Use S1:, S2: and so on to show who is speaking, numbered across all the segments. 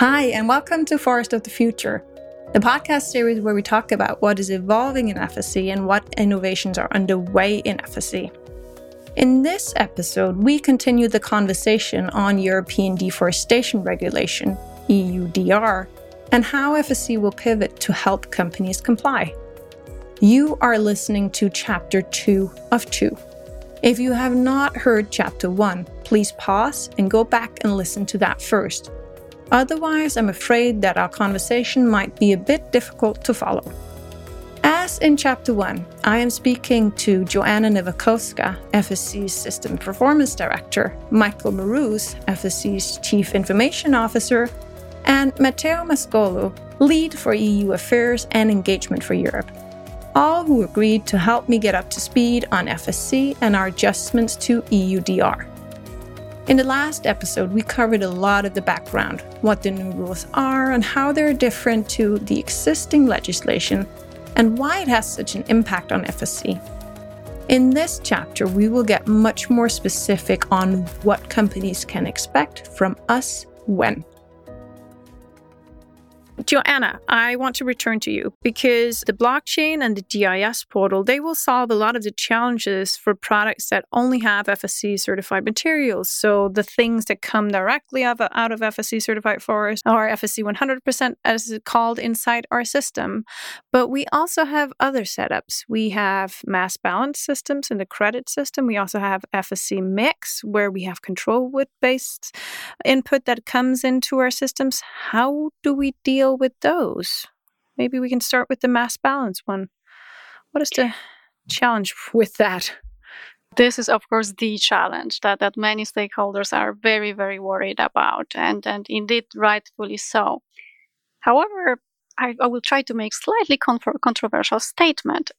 S1: Hi, and welcome to Forest of the Future, the podcast series where we talk about what is evolving in FSC and what innovations are underway in FSC. In this episode, we continue the conversation on European deforestation regulation, EUDR, and how FSC will pivot to help companies comply. You are listening to Chapter 2 of 2. If you have not heard Chapter 1, please pause and go back and listen to that first. Otherwise, I'm afraid that our conversation might be a bit difficult to follow. As in Chapter 1, I am speaking to Joanna Nowakowska, FSC's System Performance Director, Michael Marus, FSC's Chief Information Officer, and Matteo Mascolo, Lead for EU Affairs and Engagement for Europe all who agreed to help me get up to speed on FSC and our adjustments to EUDR. In the last episode, we covered a lot of the background, what the new rules are, and how they're different to the existing legislation, and why it has such an impact on FSC. In this chapter, we will get much more specific on what companies can expect from us when. Joanna, I want to return to you because the blockchain and the DIS portal, they will solve a lot of the challenges for products that only have FSC certified materials. So the things that come directly out of FSC certified forest or FSC 100% as it's called inside our system. But we also have other setups. We have mass balance systems in the credit system. We also have FSC mix where we have controlled wood based input that comes into our systems. How do we deal with those? Maybe we can start with the mass balance one. What is the challenge with that?
S2: This is, of course, the challenge that, that many stakeholders are very, very worried about, and, and indeed, rightfully so. However, I, I will try to make slightly controversial statement.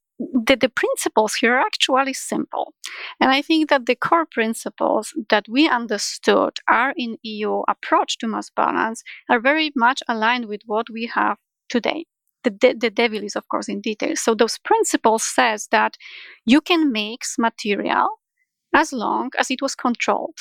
S2: The, the principles here are actually simple. And I think that the core principles that we understood are in EU approach to mass balance are very much aligned with what we have today. The, de- the devil is of course in detail. So those principles says that you can mix material as long as it was controlled.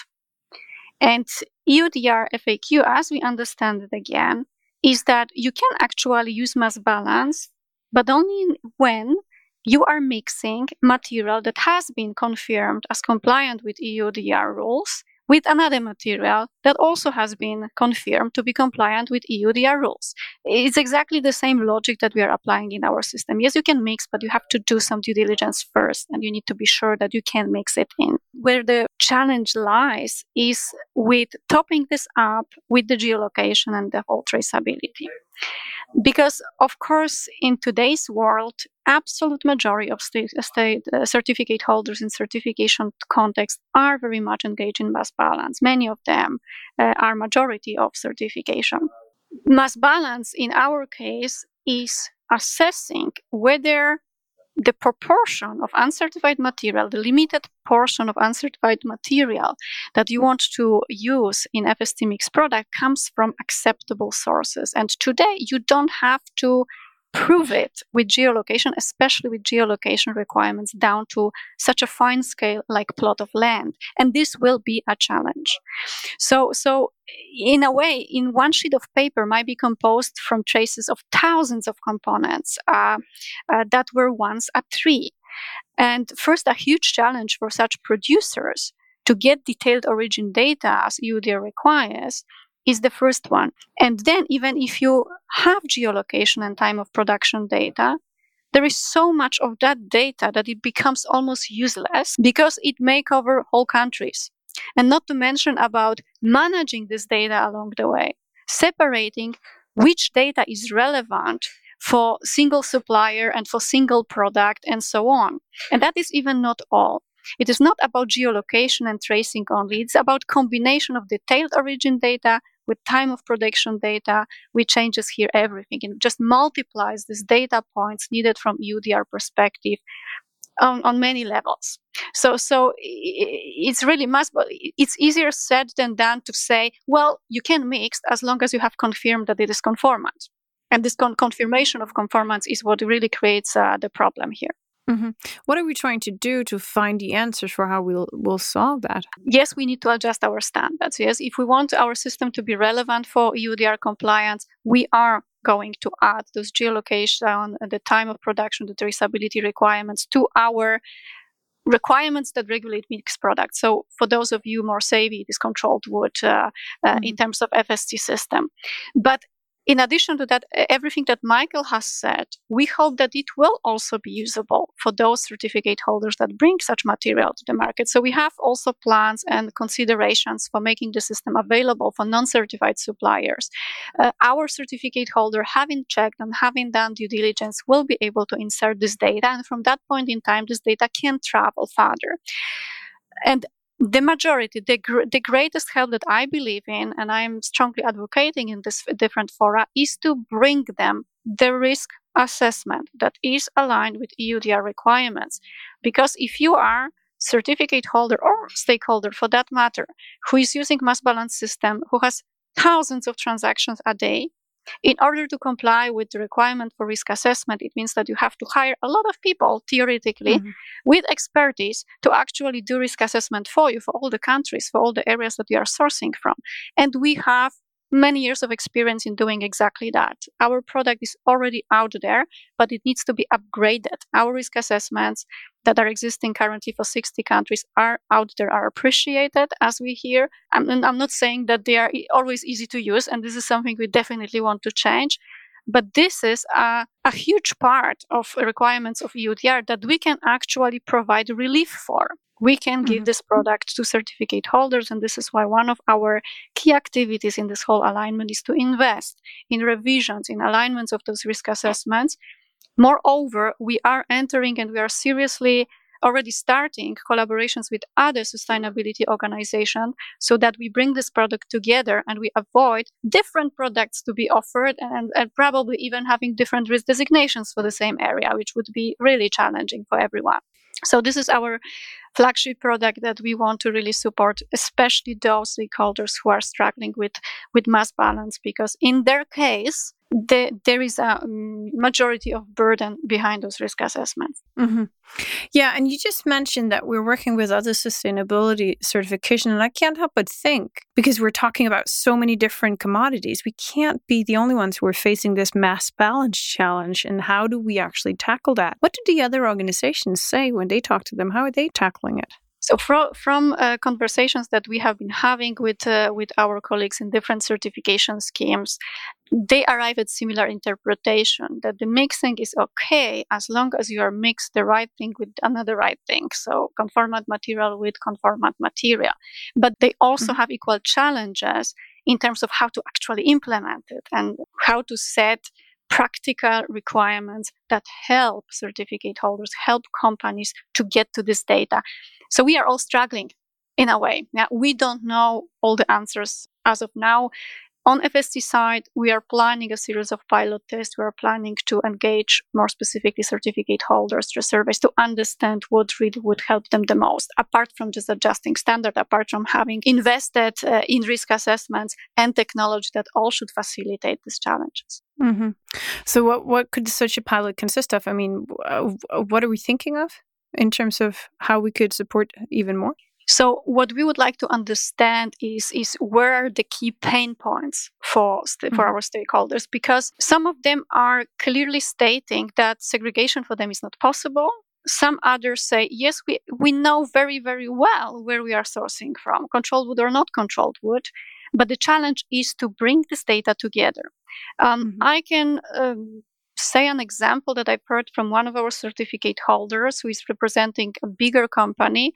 S2: And EUDR FAQ, as we understand it again, is that you can actually use mass balance, but only when you are mixing material that has been confirmed as compliant with EUDR rules with another material that also has been confirmed to be compliant with EUDR rules. It's exactly the same logic that we are applying in our system. Yes, you can mix, but you have to do some due diligence first, and you need to be sure that you can mix it in. Where the challenge lies is with topping this up with the geolocation and the whole traceability. Because, of course, in today's world, absolute majority of state, state uh, certificate holders in certification context are very much engaged in mass balance. Many of them uh, are majority of certification. Mass balance, in our case, is assessing whether the proportion of uncertified material, the limited portion of uncertified material that you want to use in FSC mix product comes from acceptable sources. And today you don't have to prove it with geolocation, especially with geolocation requirements down to such a fine scale like plot of land. And this will be a challenge. So, so in a way, in one sheet of paper might be composed from traces of thousands of components uh, uh, that were once a tree. And first, a huge challenge for such producers to get detailed origin data as EUDR requires is the first one. And then, even if you have geolocation and time of production data, there is so much of that data that it becomes almost useless because it may cover whole countries. And not to mention about managing this data along the way, separating which data is relevant for single supplier and for single product and so on. And that is even not all. It is not about geolocation and tracing only. It's about combination of detailed origin data with time of production data, we changes here everything and just multiplies these data points needed from EUDR perspective on, on many levels. So, so it's really must. but It's easier said than done to say, well, you can mix as long as you have confirmed that it is conformant, and this con- confirmation of conformance is what really creates uh, the problem here.
S1: Mm-hmm. What are we trying to do to find the answers for how we'll, we'll solve that?
S2: Yes, we need to adjust our standards. Yes, if we want our system to be relevant for EUDR compliance, we are going to add those geolocation, the time of production, the traceability requirements to our requirements that regulate mixed products. So, for those of you more savvy, it is controlled wood uh, uh, mm-hmm. in terms of FSC system. But in addition to that, everything that Michael has said, we hope that it will also be usable for those certificate holders that bring such material to the market. So we have also plans and considerations for making the system available for non-certified suppliers. Uh, our certificate holder, having checked and having done due diligence, will be able to insert this data, and from that point in time, this data can travel further. And the majority, the, gr- the greatest help that I believe in, and I'm strongly advocating in this different fora, is to bring them the risk assessment that is aligned with EUDR requirements. Because if you are certificate holder or stakeholder for that matter, who is using mass balance system, who has thousands of transactions a day, in order to comply with the requirement for risk assessment, it means that you have to hire a lot of people, theoretically, mm-hmm. with expertise to actually do risk assessment for you for all the countries, for all the areas that you are sourcing from. And we have many years of experience in doing exactly that. Our product is already out there, but it needs to be upgraded. Our risk assessments that are existing currently for 60 countries are out there, are appreciated as we hear. I'm, I'm not saying that they are always easy to use, and this is something we definitely want to change. But this is a, a huge part of requirements of EUDR that we can actually provide relief for we can give mm-hmm. this product to certificate holders and this is why one of our key activities in this whole alignment is to invest in revisions in alignments of those risk assessments moreover we are entering and we are seriously already starting collaborations with other sustainability organizations so that we bring this product together and we avoid different products to be offered and, and probably even having different risk designations for the same area, which would be really challenging for everyone. So this is our flagship product that we want to really support, especially those stakeholders who are struggling with, with mass balance, because in their case, the, there is a um, majority of burden behind those risk assessments.
S1: Mm-hmm. Yeah, and you just mentioned that we're working with other sustainability certification, and I can't help but think because we're talking about so many different commodities, we can't be the only ones who are facing this mass balance challenge. And how do we actually tackle that? What do the other organizations say when they talk to them? How are they tackling it?
S2: So from from uh, conversations that we have been having with uh, with our colleagues in different certification schemes, they arrive at similar interpretation that the mixing is okay as long as you are mixed the right thing with another right thing. So conformant material with conformant material, but they also mm-hmm. have equal challenges in terms of how to actually implement it and how to set practical requirements that help certificate holders, help companies to get to this data. So we are all struggling in a way. Yeah, we don't know all the answers as of now. On FSC side, we are planning a series of pilot tests. We are planning to engage more specifically certificate holders through surveys to understand what really would help them the most, apart from just adjusting standard, apart from having invested uh, in risk assessments and technology that all should facilitate these challenges.
S1: Mm-hmm. So, what, what could such a pilot consist of? I mean, uh, what are we thinking of in terms of how we could support even more?
S2: So what we would like to understand is is where are the key pain points for st- for mm-hmm. our stakeholders because some of them are clearly stating that segregation for them is not possible. Some others say yes, we we know very very well where we are sourcing from, controlled wood or not controlled wood, but the challenge is to bring this data together. Um, mm-hmm. I can um, say an example that I've heard from one of our certificate holders who is representing a bigger company.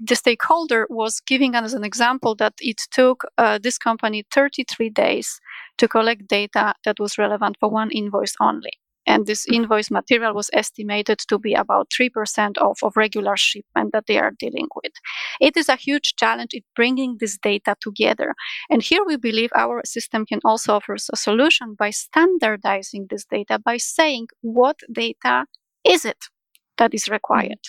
S2: The stakeholder was giving us an example that it took uh, this company 33 days to collect data that was relevant for one invoice only and this mm. invoice material was estimated to be about 3% of, of regular shipment that they are dealing with. It is a huge challenge in bringing this data together. And here we believe our system can also offer a solution by standardizing this data, by saying what data is it that is mm. required.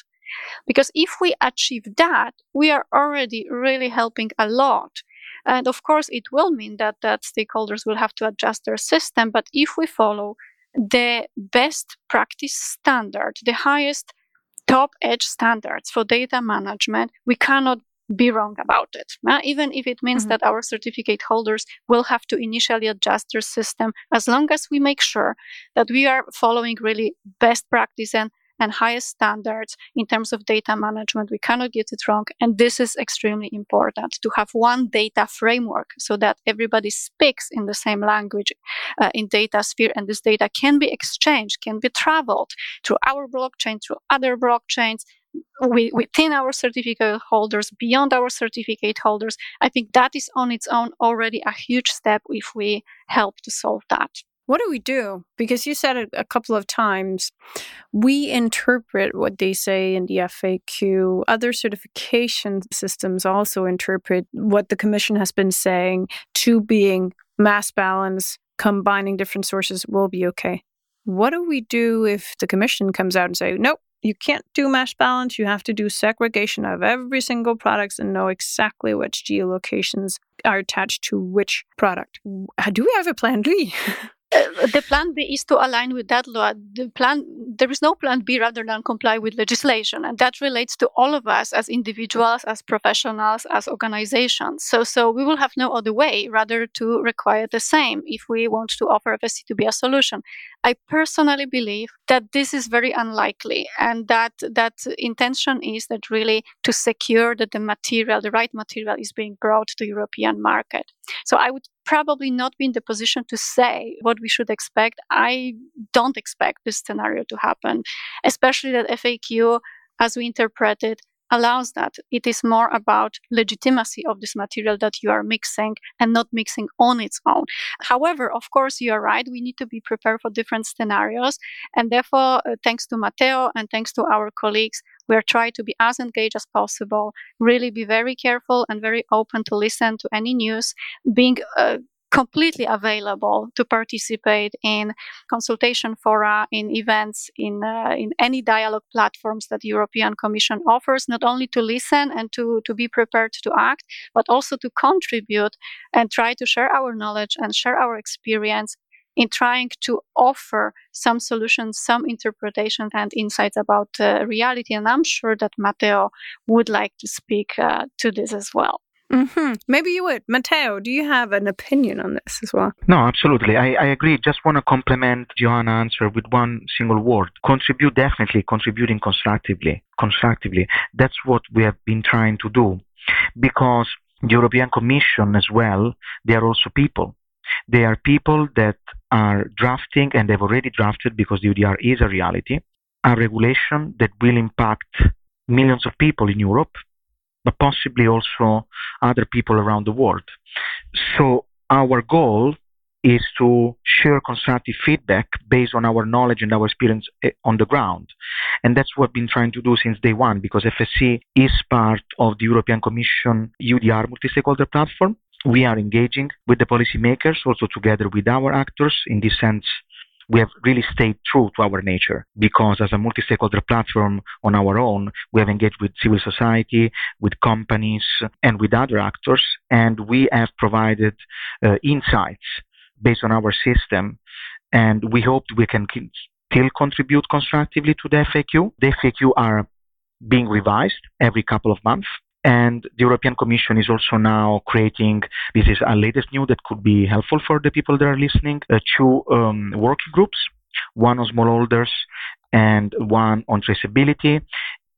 S2: Because if we achieve that, we are already really helping a lot. And of course, it will mean that, that stakeholders will have to adjust their system. But if we follow the best practice standard, the highest top edge standards for data management, we cannot be wrong about it. Uh, even if it means mm-hmm. that our certificate holders will have to initially adjust their system, as long as we make sure that we are following really best practice and and highest standards in terms of data management. We cannot get it wrong. And this is extremely important to have one data framework so that everybody speaks in the same language uh, in data sphere and this data can be exchanged, can be traveled through our blockchain, through other blockchains within our certificate holders, beyond our certificate holders, I think that is on its own already a huge step if we help to solve that.
S1: What do we do? Because you said it a couple of times. We interpret what they say in the FAQ. Other certification systems also interpret what the Commission has been saying to being mass balance, combining different sources will be okay. What do we do if the Commission comes out and say, nope, you can't do mass balance. You have to do segregation of every single product and know exactly which geolocations are attached to which product. Do we have a plan B?
S2: Uh, the plan B is to align with that law. The plan there is no plan B rather than comply with legislation, and that relates to all of us as individuals, as professionals, as organizations. So, so we will have no other way rather to require the same if we want to offer FSC to be a solution. I personally believe that this is very unlikely, and that that intention is that really to secure that the material, the right material, is being brought to the European market. So I would probably not be in the position to say what we should expect. I don't expect this scenario to happen, especially that FAQ, as we interpret it, allows that. It is more about legitimacy of this material that you are mixing and not mixing on its own. However, of course, you are right. We need to be prepared for different scenarios. And therefore, uh, thanks to Matteo and thanks to our colleagues, we are trying to be as engaged as possible, really be very careful and very open to listen to any news, being uh, completely available to participate in consultation fora, in events, in uh, in any dialogue platforms that the European Commission offers. Not only to listen and to to be prepared to act, but also to contribute and try to share our knowledge and share our experience in trying to offer some solutions, some interpretation and insights about uh, reality. And I'm sure that Matteo would like to speak uh, to this as well.
S1: Mm-hmm. Maybe you would. Matteo, do you have an opinion on this as well?
S3: No, absolutely. I, I agree. Just want to complement Joanna's answer with one single word. Contribute, definitely contributing constructively. Constructively. That's what we have been trying to do. Because the European Commission as well, they are also people. They are people that are drafting and they've already drafted because the EUDR is a reality, a regulation that will impact millions of people in Europe but possibly also other people around the world. So our goal is to share constructive feedback based on our knowledge and our experience eh, on the ground. And that's what we've been trying to do since day one because FSC is part of the European Commission EUDR multi-stakeholder platform. We are engaging with the policymakers also together with our actors in this sense we have really stayed true to our nature because as a multi-stakeholder platform on our own, we have engaged with civil society, with companies, and with other actors, and we have provided uh, insights based on our system, and we hope we can still contribute constructively to the FAQ. The FAQ are being revised every couple of months and the European Commission is also now creating, this is a latest news that could be helpful for the people that are listening, uh, two um, working groups, one on smallholders and one on traceability.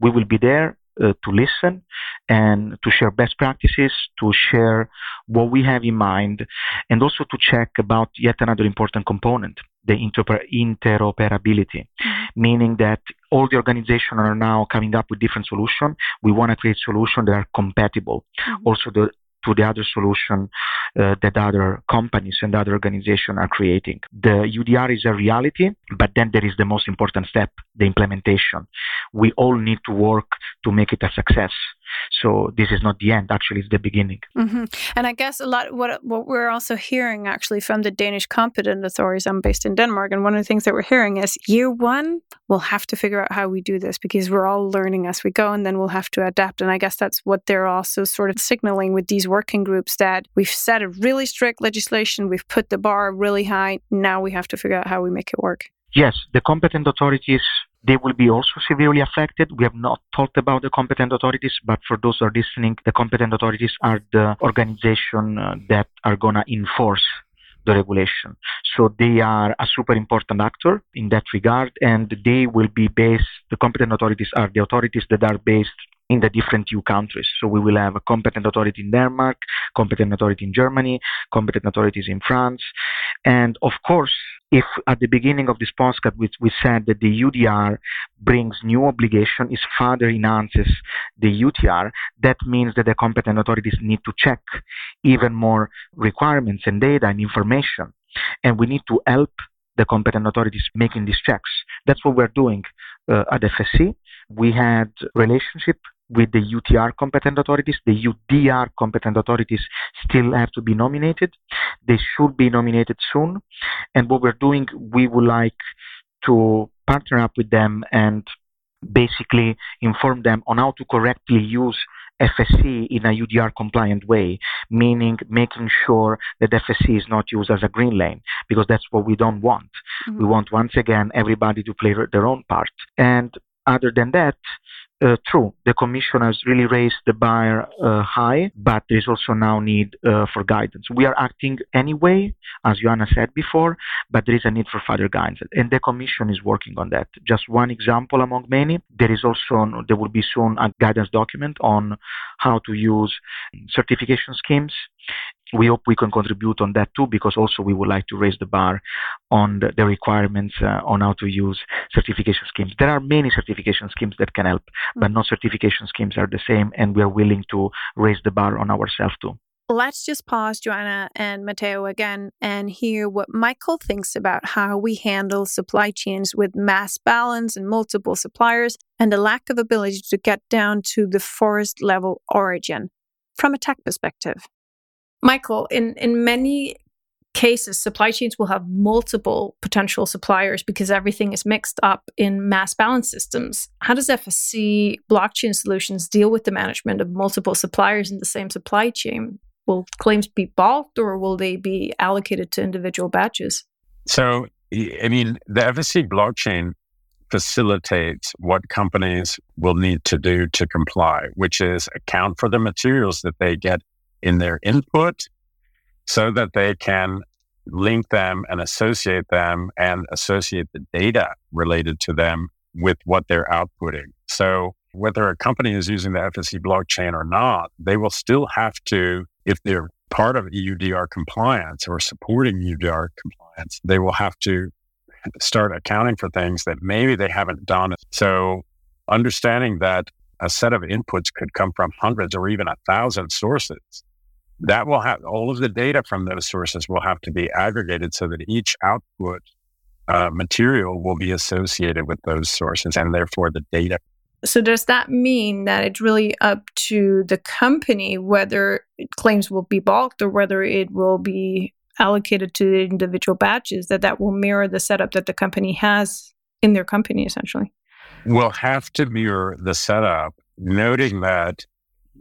S3: We will be there uh, to listen and to share best practices, to share what we have in mind, and also to check about yet another important component, the interoper- interoperability, mm-hmm. meaning that all the organizations are now coming up with different solutions. We want to create solutions that are compatible. Mm-hmm. Also, the, to the other solution uh, that other companies and other organizations are creating. The EUDR is a reality, but then there is the most important step, the implementation. We all need to work to make it a success. So this is not the end. Actually, it's the beginning.
S1: Mm-hmm. And I guess a lot what what we're also hearing actually from the Danish competent authorities. I'm based in Denmark, and one of the things that we're hearing is year one we'll have to figure out how we do this because we're all learning as we go, and then we'll have to adapt. And I guess that's what they're also sort of signaling with these working groups that we've set a really strict legislation, we've put the bar really high. Now we have to figure out how we make it work.
S3: Yes, the competent authorities they will be also severely affected. We have not talked about the competent authorities, but for those who are listening, the competent authorities are the organization uh, that are to enforce the regulation. So they are a super important actor in that regard, and they will be based, the competent authorities are the authorities that are based in the different EU countries. So we will have a competent authority in Denmark, competent authority in Germany, competent authorities in France. And of course, if at the beginning of this podcast we, we said that the EUDR brings new obligation, is further enhances the EUTR, that means that the competent authorities need to check even more requirements and data and information. And we need to help the competent authorities making these checks. That's what we're doing uh, at FSC. We had relationship with the EUTR competent authorities. The EUDR competent authorities still have to be nominated. They should be nominated soon. And what we're doing, we would like to partner up with them and basically inform them on how to correctly use FSC in a EUDR compliant way, meaning making sure that FSC is not used as a green lane, because that's what we don't want. Mm-hmm. We want, once again, everybody to play their own part. And other than that, uh, true, the commission has really raised the bar uh, high, but there is also now need uh, for guidance. We are acting anyway, as Joanna said before, but there is a need for further guidance, and the commission is working on that. Just one example among many. There is also there will be soon a guidance document on how to use certification schemes we hope we can contribute on that too, because also we would like to raise the bar on the, the requirements uh, on how to use certification schemes. There are many certification schemes that can help, mm-hmm. but not certification schemes are the same, and we are willing to raise the bar on ourselves too.
S1: Let's just pause, Joanna and Matteo, again and hear what Michael thinks about how we handle supply chains with mass balance and multiple suppliers and the lack of ability to get down to the forest level origin from a tech perspective. Michael, in, in many cases, supply chains will have multiple potential suppliers because everything is mixed up in mass balance systems. How does FSC blockchain solutions deal with the management of multiple suppliers in the same supply chain? Will claims be bulked or will they be allocated to individual batches?
S4: So, I mean, the FSC blockchain facilitates what companies will need to do to comply, which is account for the materials that they get in their input so that they can link them and associate them and associate the data related to them with what they're outputting. So whether a company is using the FSC blockchain or not, they will still have to, if they're part of EUDR compliance or supporting EUDR compliance, they will have to start accounting for things that maybe they haven't done. So understanding that a set of inputs could come from hundreds or even a thousand sources that will have all of the data from those sources will have to be aggregated so that each output uh, material will be associated with those sources and therefore the data.
S1: So, does that mean that it's really up to the company whether claims will be bulked or whether it will be allocated to the individual batches, that that will mirror the setup that the company has in their company essentially?
S4: Will have to mirror the setup, noting that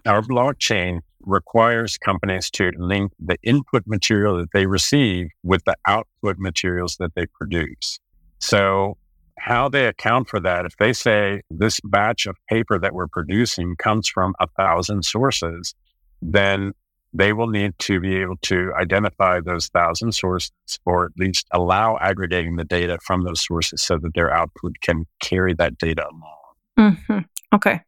S4: our blockchain requires companies to link the input material that they receive with the output materials that they produce. So, how they account for that, if they say this batch of paper that we're producing comes from a thousand sources, then they will need to be able to identify those thousand sources or at least allow aggregating the data from those sources so that their output can carry that data along.
S1: Mm-hmm. Okay.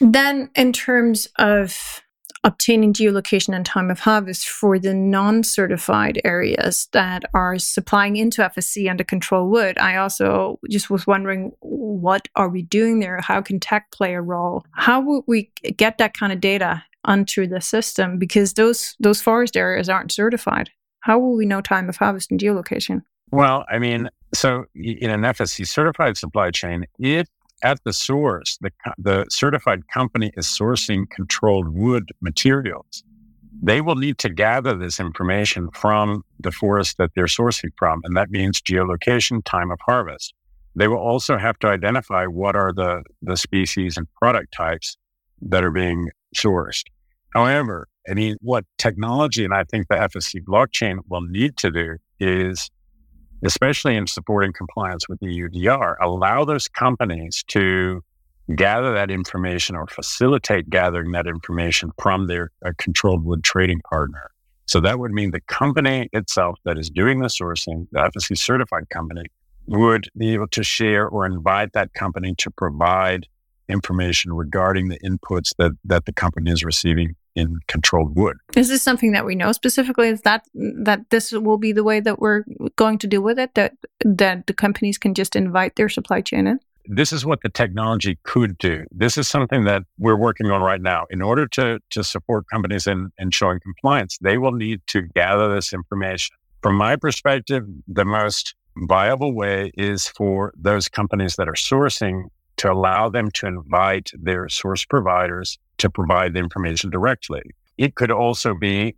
S1: Then, in terms of obtaining geolocation and time of harvest for the non certified areas that are supplying into FSC under control wood. I also just was wondering what are we doing there? How can tech play a role? How would we get that kind of data onto the system? Because those those forest areas aren't certified. How will we know time of harvest and geolocation?
S4: Well, I mean, so in an FSC certified supply chain, if at the source, the, the certified company is sourcing controlled wood materials. They will need to gather this information from the forest that they're sourcing from, and that means geolocation, time of harvest. They will also have to identify what are the, the species and product types that are being sourced. However, I mean, what technology and I think the FSC blockchain will need to do is especially in supporting compliance with the EUDR, allow those companies to gather that information or facilitate gathering that information from their uh, controlled wood trading partner. So that would mean the company itself that is doing the sourcing, the FSC certified company, would be able to share or invite that company to provide information regarding the inputs that, that the company is receiving in controlled wood.
S1: Is this something that we know specifically? Is that that this will be the way that we're going to deal with it? That that the companies can just invite their supply chain in?
S4: This is what the technology could do. This is something that we're working on right now. In order to, to support companies in, in showing compliance, they will need to gather this information. From my perspective, the most viable way is for those companies that are sourcing to allow them to invite their source providers to provide the information directly. It could also be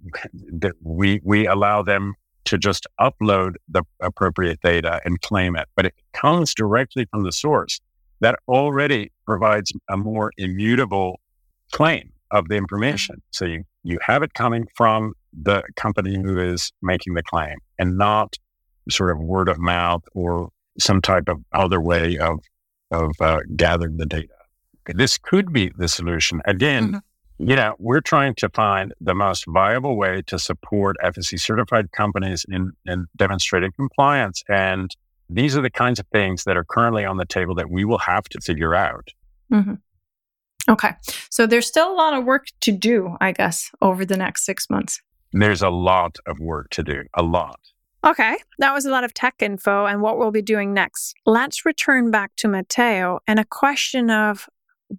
S4: that we, we allow them to just upload the appropriate data and claim it, but it comes directly from the source. That already provides a more immutable claim of the information. So you, you have it coming from the company who is making the claim and not sort of word of mouth or some type of other way of of uh, gathering the data. This could be the solution. Again, mm-hmm. you know, we're trying to find the most viable way to support FSC certified companies in, in demonstrating compliance. And these are the kinds of things that are currently on the table that we will have to figure out.
S1: Mm-hmm. Okay. So there's still a lot of work to do, I guess, over the next six months.
S4: There's a lot of work to do, a lot.
S1: Okay, that was a lot of tech info and what we'll be doing next. Let's return back to Matteo and a question of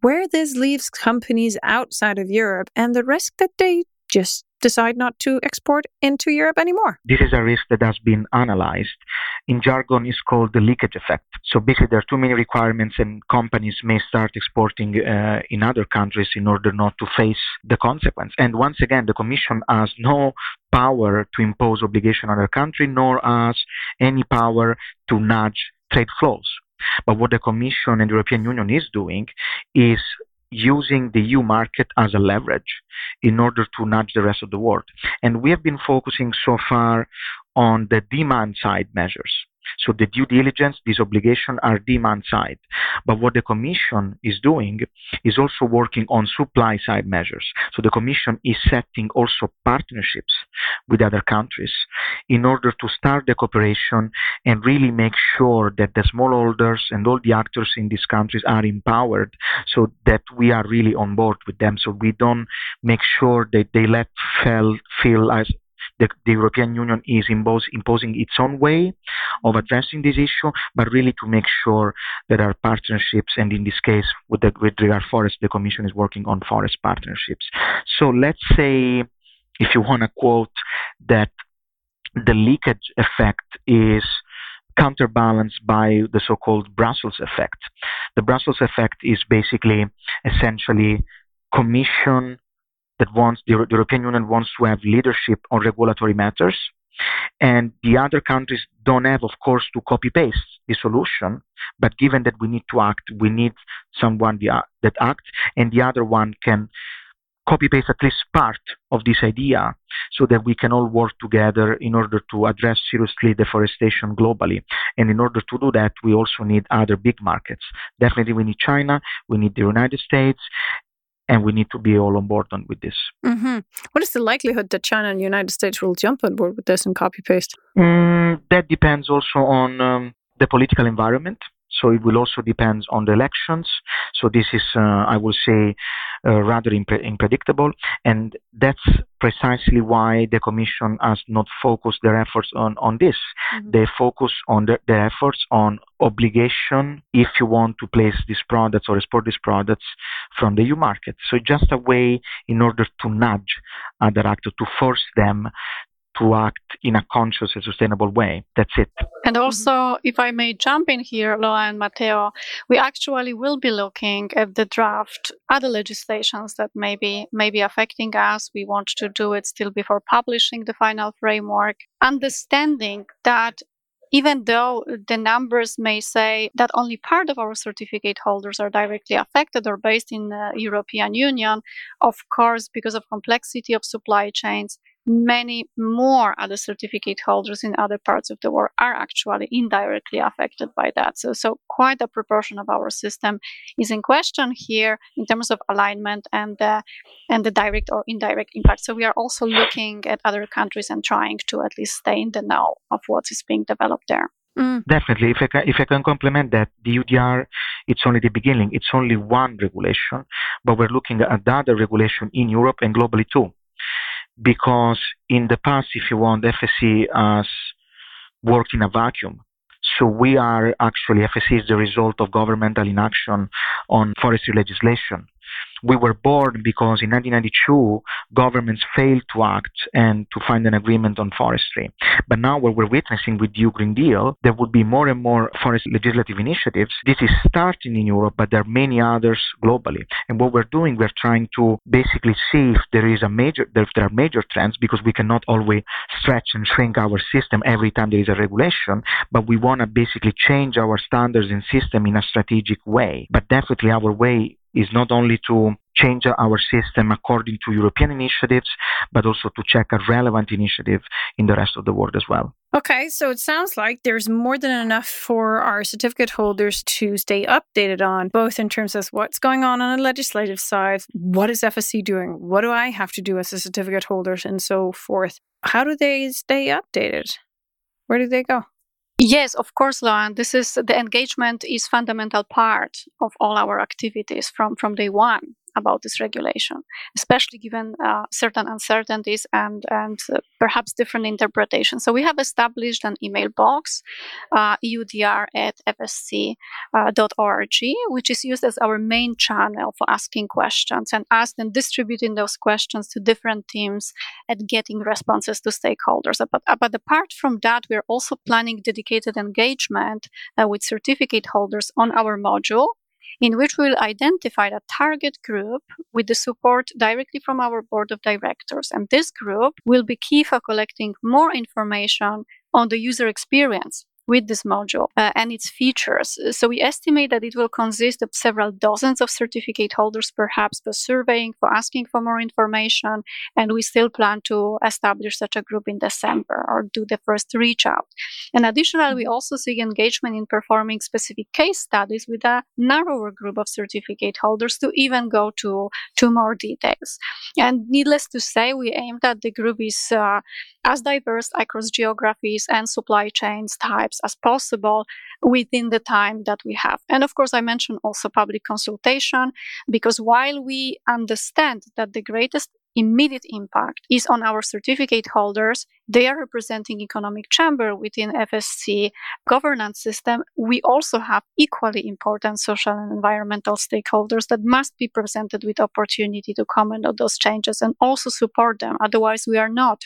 S1: where this leaves companies outside of Europe and the risk that they just decide not to export into Europe anymore.
S3: This is a risk that has been analyzed. In jargon, it's called the leakage effect. So basically, there are too many requirements, and companies may start exporting uh, in other countries in order not to face the consequence. And once again, the Commission has no power to impose obligation on a country, nor has any power to nudge trade flows. But what the Commission and the European Union is doing is using the EU market as a leverage in order to nudge the rest of the world. And we have been focusing so far on the demand side measures. So the due diligence, these obligations are demand side. But what the Commission is doing is also working on supply side measures. So the Commission is setting also partnerships with other countries in order to start the cooperation and really make sure that the smallholders and all the actors in these countries are empowered so that we are really on board with them. So we don't make sure that they let feel, feel as the, the European Union is impose, imposing its own way of addressing this issue, but really to make sure that our partnerships, and in this case, with, the, with regard forest, the Commission is working on forest partnerships. So let's say, if you want to quote, that the leakage effect is counterbalanced by the so-called Brussels effect. The Brussels effect is basically essentially commission that wants the, the European Union wants to have leadership on regulatory matters, and the other countries don't have, of course, to copy paste the solution. But given that we need to act, we need someone that acts, and the other one can copy paste at least part of this idea so that we can all work together in order to address seriously deforestation globally. And in order to do that, we also need other big markets. Definitely, we need China, we need the United States, and we need to be all on board on with this.
S1: Mm-hmm. What is the likelihood that China and the United States will jump on board with this and copy paste?
S3: Mm, that depends also on um, the political environment. So it will also depend on the elections. So this is, uh, I will say, uh, rather impre- unpredictable, and that's precisely why the Commission has not focused their efforts on on this. Mm-hmm. They focus on the, their efforts on obligation if you want to place these products or export these products from the EU market. So just a way in order to nudge other actors to force them to act in a conscious and sustainable way. That's it.
S2: And also, if I may jump in here, Loa and Matteo, we actually will be looking at the draft other legislations that may be, may be affecting us. We want to do it still before publishing the final framework, understanding that even though the numbers may say that only part of our certificate holders are directly affected or based in the European Union, of course, because of complexity of supply chains, many more other certificate holders in other parts of the world are actually indirectly affected by that. So, so quite a proportion of our system is in question here in terms of alignment and uh, and the direct or indirect impact. So we are also looking at other countries and trying to at least stay in the know of what is being developed there.
S3: Mm. Definitely. If I, can, if I can complement that, the EUDR, it's only the beginning. It's only one regulation, but we're looking at other regulation in Europe and globally too because in the past, if you want, FSC has worked in a vacuum. So we are actually, FSC is the result of governmental inaction on forestry legislation we were born because in 1992 governments failed to act and to find an agreement on forestry. But now what we're witnessing with the EU Green Deal, there will be more and more forest legislative initiatives. This is starting in Europe, but there are many others globally. And what we're doing, we're trying to basically see if there is a major, if there are major trends, because we cannot always stretch and shrink our system every time there is a regulation, but we want to basically change our standards and system in a strategic way. But definitely our way is not only to change our system according to European initiatives, but also to check a relevant initiative in the rest of the world as well.
S1: Okay, so it sounds like there's more than enough for our certificate holders to stay updated on, both in terms of what's going on on the legislative side, what is FSC doing, what do I have to do as a certificate holder, and so forth. How do they stay updated? Where do they go?
S2: Yes, of course, Loa. This is the engagement is fundamental part of all our activities from from day one about this regulation, especially given uh, certain uncertainties and, and uh, perhaps different interpretations. So we have established an email box, uh, eudr at fsc.org, uh, which is used as our main channel for asking questions and then distributing those questions to different teams and getting responses to stakeholders. But, but apart from that, we're also planning dedicated engagement uh, with certificate holders on our module in which we'll identify a target group with the support directly from our board of directors. And this group will be key for collecting more information on the user experience with this module uh, and its features. So we estimate that it will consist of several dozens of certificate holders, perhaps for surveying, for asking for more information. And we still plan to establish such a group in December or do the first reach out. And additionally, we also see engagement in performing specific case studies with a narrower group of certificate holders to even go to, to more details. And needless to say, we aim that the group is uh, as diverse across geographies and supply chains types as possible within the time that we have. And of course, I mentioned also public consultation because while we understand that the greatest immediate impact is on our certificate holders. They are representing economic chamber within FSC governance system. We also have equally important social and environmental stakeholders that must be presented with opportunity to comment on those changes and also support them. Otherwise, we are not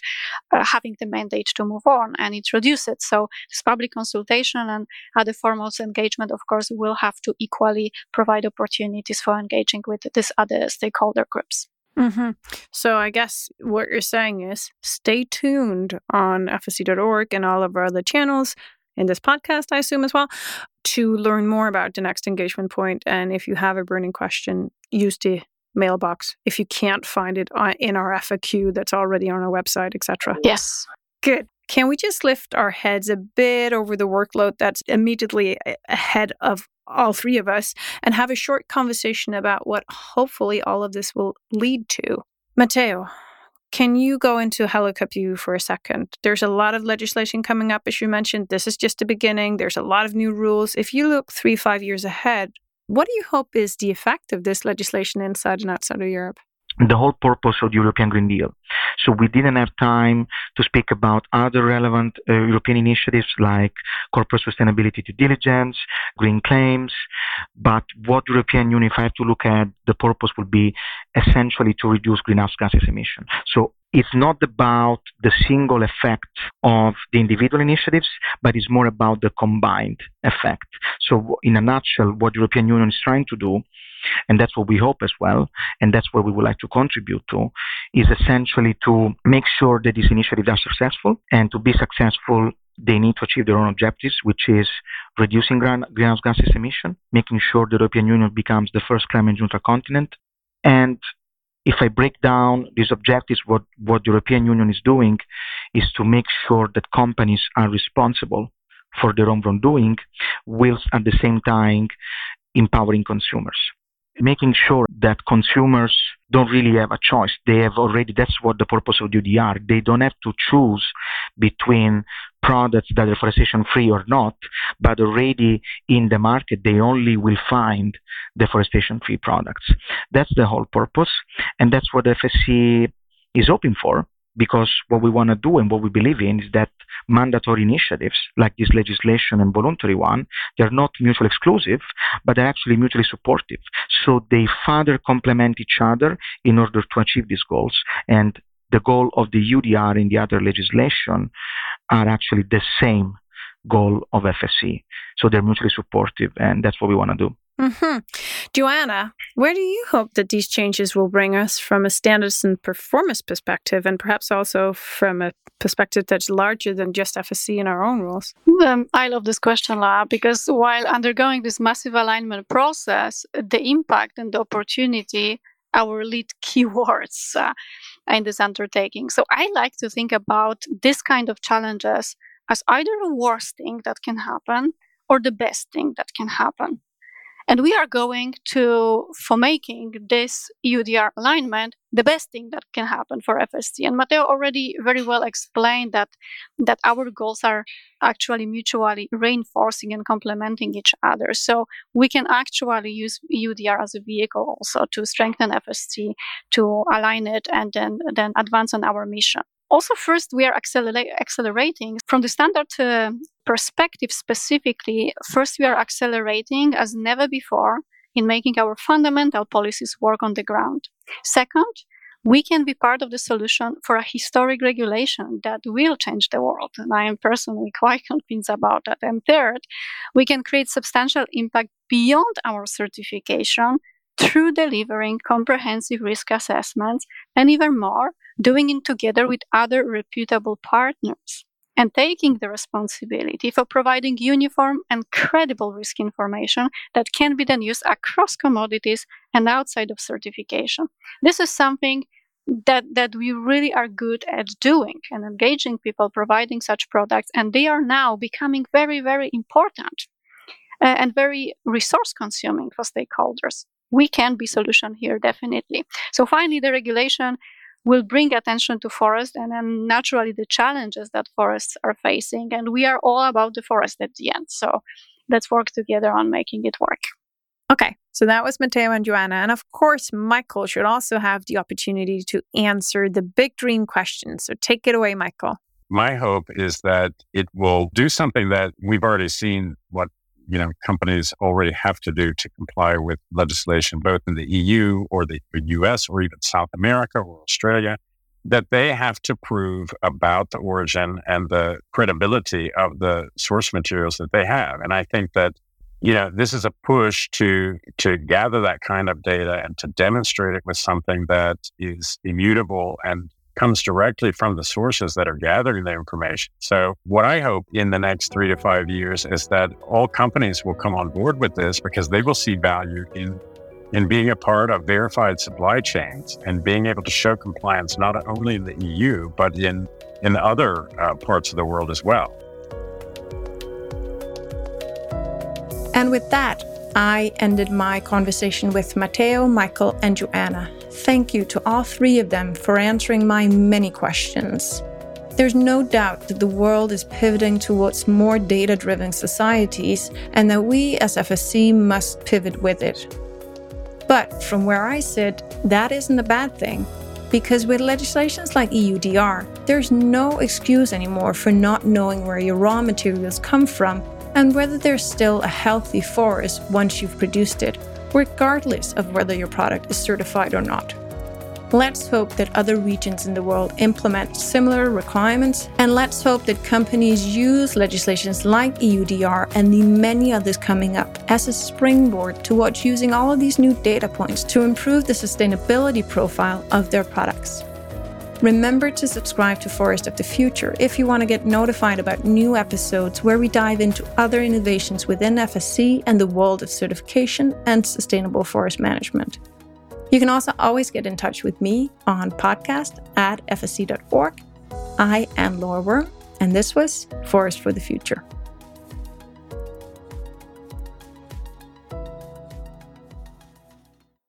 S2: uh, having the mandate to move on and introduce it. So this public consultation and other forms of engagement, of course, will have to equally provide opportunities for engaging with these other stakeholder groups.
S1: Mm-hmm. So I guess what you're saying is stay tuned on FSC.org and all of our other channels in this podcast, I assume as well, to learn more about the next engagement point. And if you have a burning question, use the mailbox if you can't find it in our FAQ that's already on our website, etc.
S2: Yes.
S1: Good. Can we just lift our heads a bit over the workload that's immediately ahead of all three of us and have a short conversation about what hopefully all of this will lead to? Matteo, can you go into helicopter for a second? There's a lot of legislation coming up, as you mentioned. This is just the beginning. There's a lot of new rules. If you look three, five years ahead, what do you hope is the effect of this legislation inside and outside of Europe?
S3: the whole purpose of the European Green Deal. So we didn't have time to speak about other relevant uh, European initiatives like corporate sustainability due diligence, green claims. But what European Union, if I have to look at, the purpose would be essentially to reduce greenhouse gases emission. So it's not about the single effect of the individual initiatives, but it's more about the combined effect. So in a nutshell, what European Union is trying to do and that's what we hope as well, and that's what we would like to contribute to, is essentially to make sure that these initiatives are successful, and to be successful, they need to achieve their own objectives, which is reducing greenhouse gases emission, making sure the European Union becomes the first climate neutral continent, and if I break down these objectives, what, what the European Union is doing is to make sure that companies are responsible for their own wrongdoing, whilst at the same time empowering consumers. Making sure that consumers don't really have a choice. They have already, that's what the purpose of EUDR. They don't have to choose between products that are deforestation free or not, but already in the market, they only will find deforestation free products. That's the whole purpose. And that's what FSC is hoping for because what we want to do and what we believe in is that mandatory initiatives like this legislation and voluntary one, they're not mutually exclusive, but they're actually mutually supportive. So they further complement each other in order to achieve these goals. And the goal of the EUDR and the other legislation are actually the same goal of FSC. So they're mutually supportive, and that's what we want to do.
S1: Mm-hmm. Joanna, where do you hope that these changes will bring us from a standards and performance perspective, and perhaps also from a perspective that's larger than just FSC and our own rules?
S2: Um, I love this question, Loa, because while undergoing this massive alignment process, the impact and the opportunity our lead keywords uh, in this undertaking. So I like to think about this kind of challenges as either the worst thing that can happen or the best thing that can happen. And we are going to, for making this EUDR alignment, the best thing that can happen for FSC. And Matteo already very well explained that, that our goals are actually mutually reinforcing and complementing each other. So we can actually use EUDR as a vehicle also to strengthen FSC, to align it, and then, then advance on our mission. Also, first, we are accelerating from the standard uh, perspective specifically. First, we are accelerating as never before in making our fundamental policies work on the ground. Second, we can be part of the solution for a historic regulation that will change the world. And I am personally quite convinced about that. And third, we can create substantial impact beyond our certification through delivering comprehensive risk assessments and even more, doing it together with other reputable partners and taking the responsibility for providing uniform and credible risk information that can be then used across commodities and outside of certification. This is something that, that we really are good at doing and engaging people providing such products, and they are now becoming very, very important and very resource consuming for stakeholders we can be solution here definitely so finally the regulation will bring attention to forest and then naturally the challenges that forests are facing and we are all about the forest at the end so let's work together on making it work
S1: okay so that was Matteo and Joanna. And of course, Michael should also have the opportunity to answer the big dream question. So take it away, Michael.
S4: My hope is that it will do something that we've already seen what you know companies already have to do to comply with legislation, both in the EU or the US or even South America or Australia, that they have to prove about the origin and the credibility of the source materials that they have. And I think that you know this is a push to to gather that kind of data and to demonstrate it with something that is immutable and comes directly from the sources that are gathering the information. So, what I hope in the next three to five years is that all companies will come on board with this because they will see value in in being a part of verified supply chains and being able to show compliance not only in the EU but in in other uh, parts of the world as well.
S1: And with that, I ended my conversation with Matteo, Michael, and Joanna. Thank you to all three of them for answering my many questions. There's no doubt that the world is pivoting towards more data driven societies and that we as FSC must pivot with it. But from where I sit, that isn't a bad thing. Because with legislations like EUDR, there's no excuse anymore for not knowing where your raw materials come from and whether there's still a healthy forest once you've produced it, regardless of whether your product is certified or not. Let's hope that other regions in the world implement similar requirements, and let's hope that companies use legislations like EUDR and the many others coming up as a springboard towards using all of these new data points to improve the sustainability profile of their products. Remember to subscribe to Forest of the Future if you want to get notified about new episodes where we dive into other innovations within FSC and the world of certification and sustainable forest management.
S5: You can also always get in touch with me on podcast at fsc.org. I am Loa Worm, and this was Forest for the Future.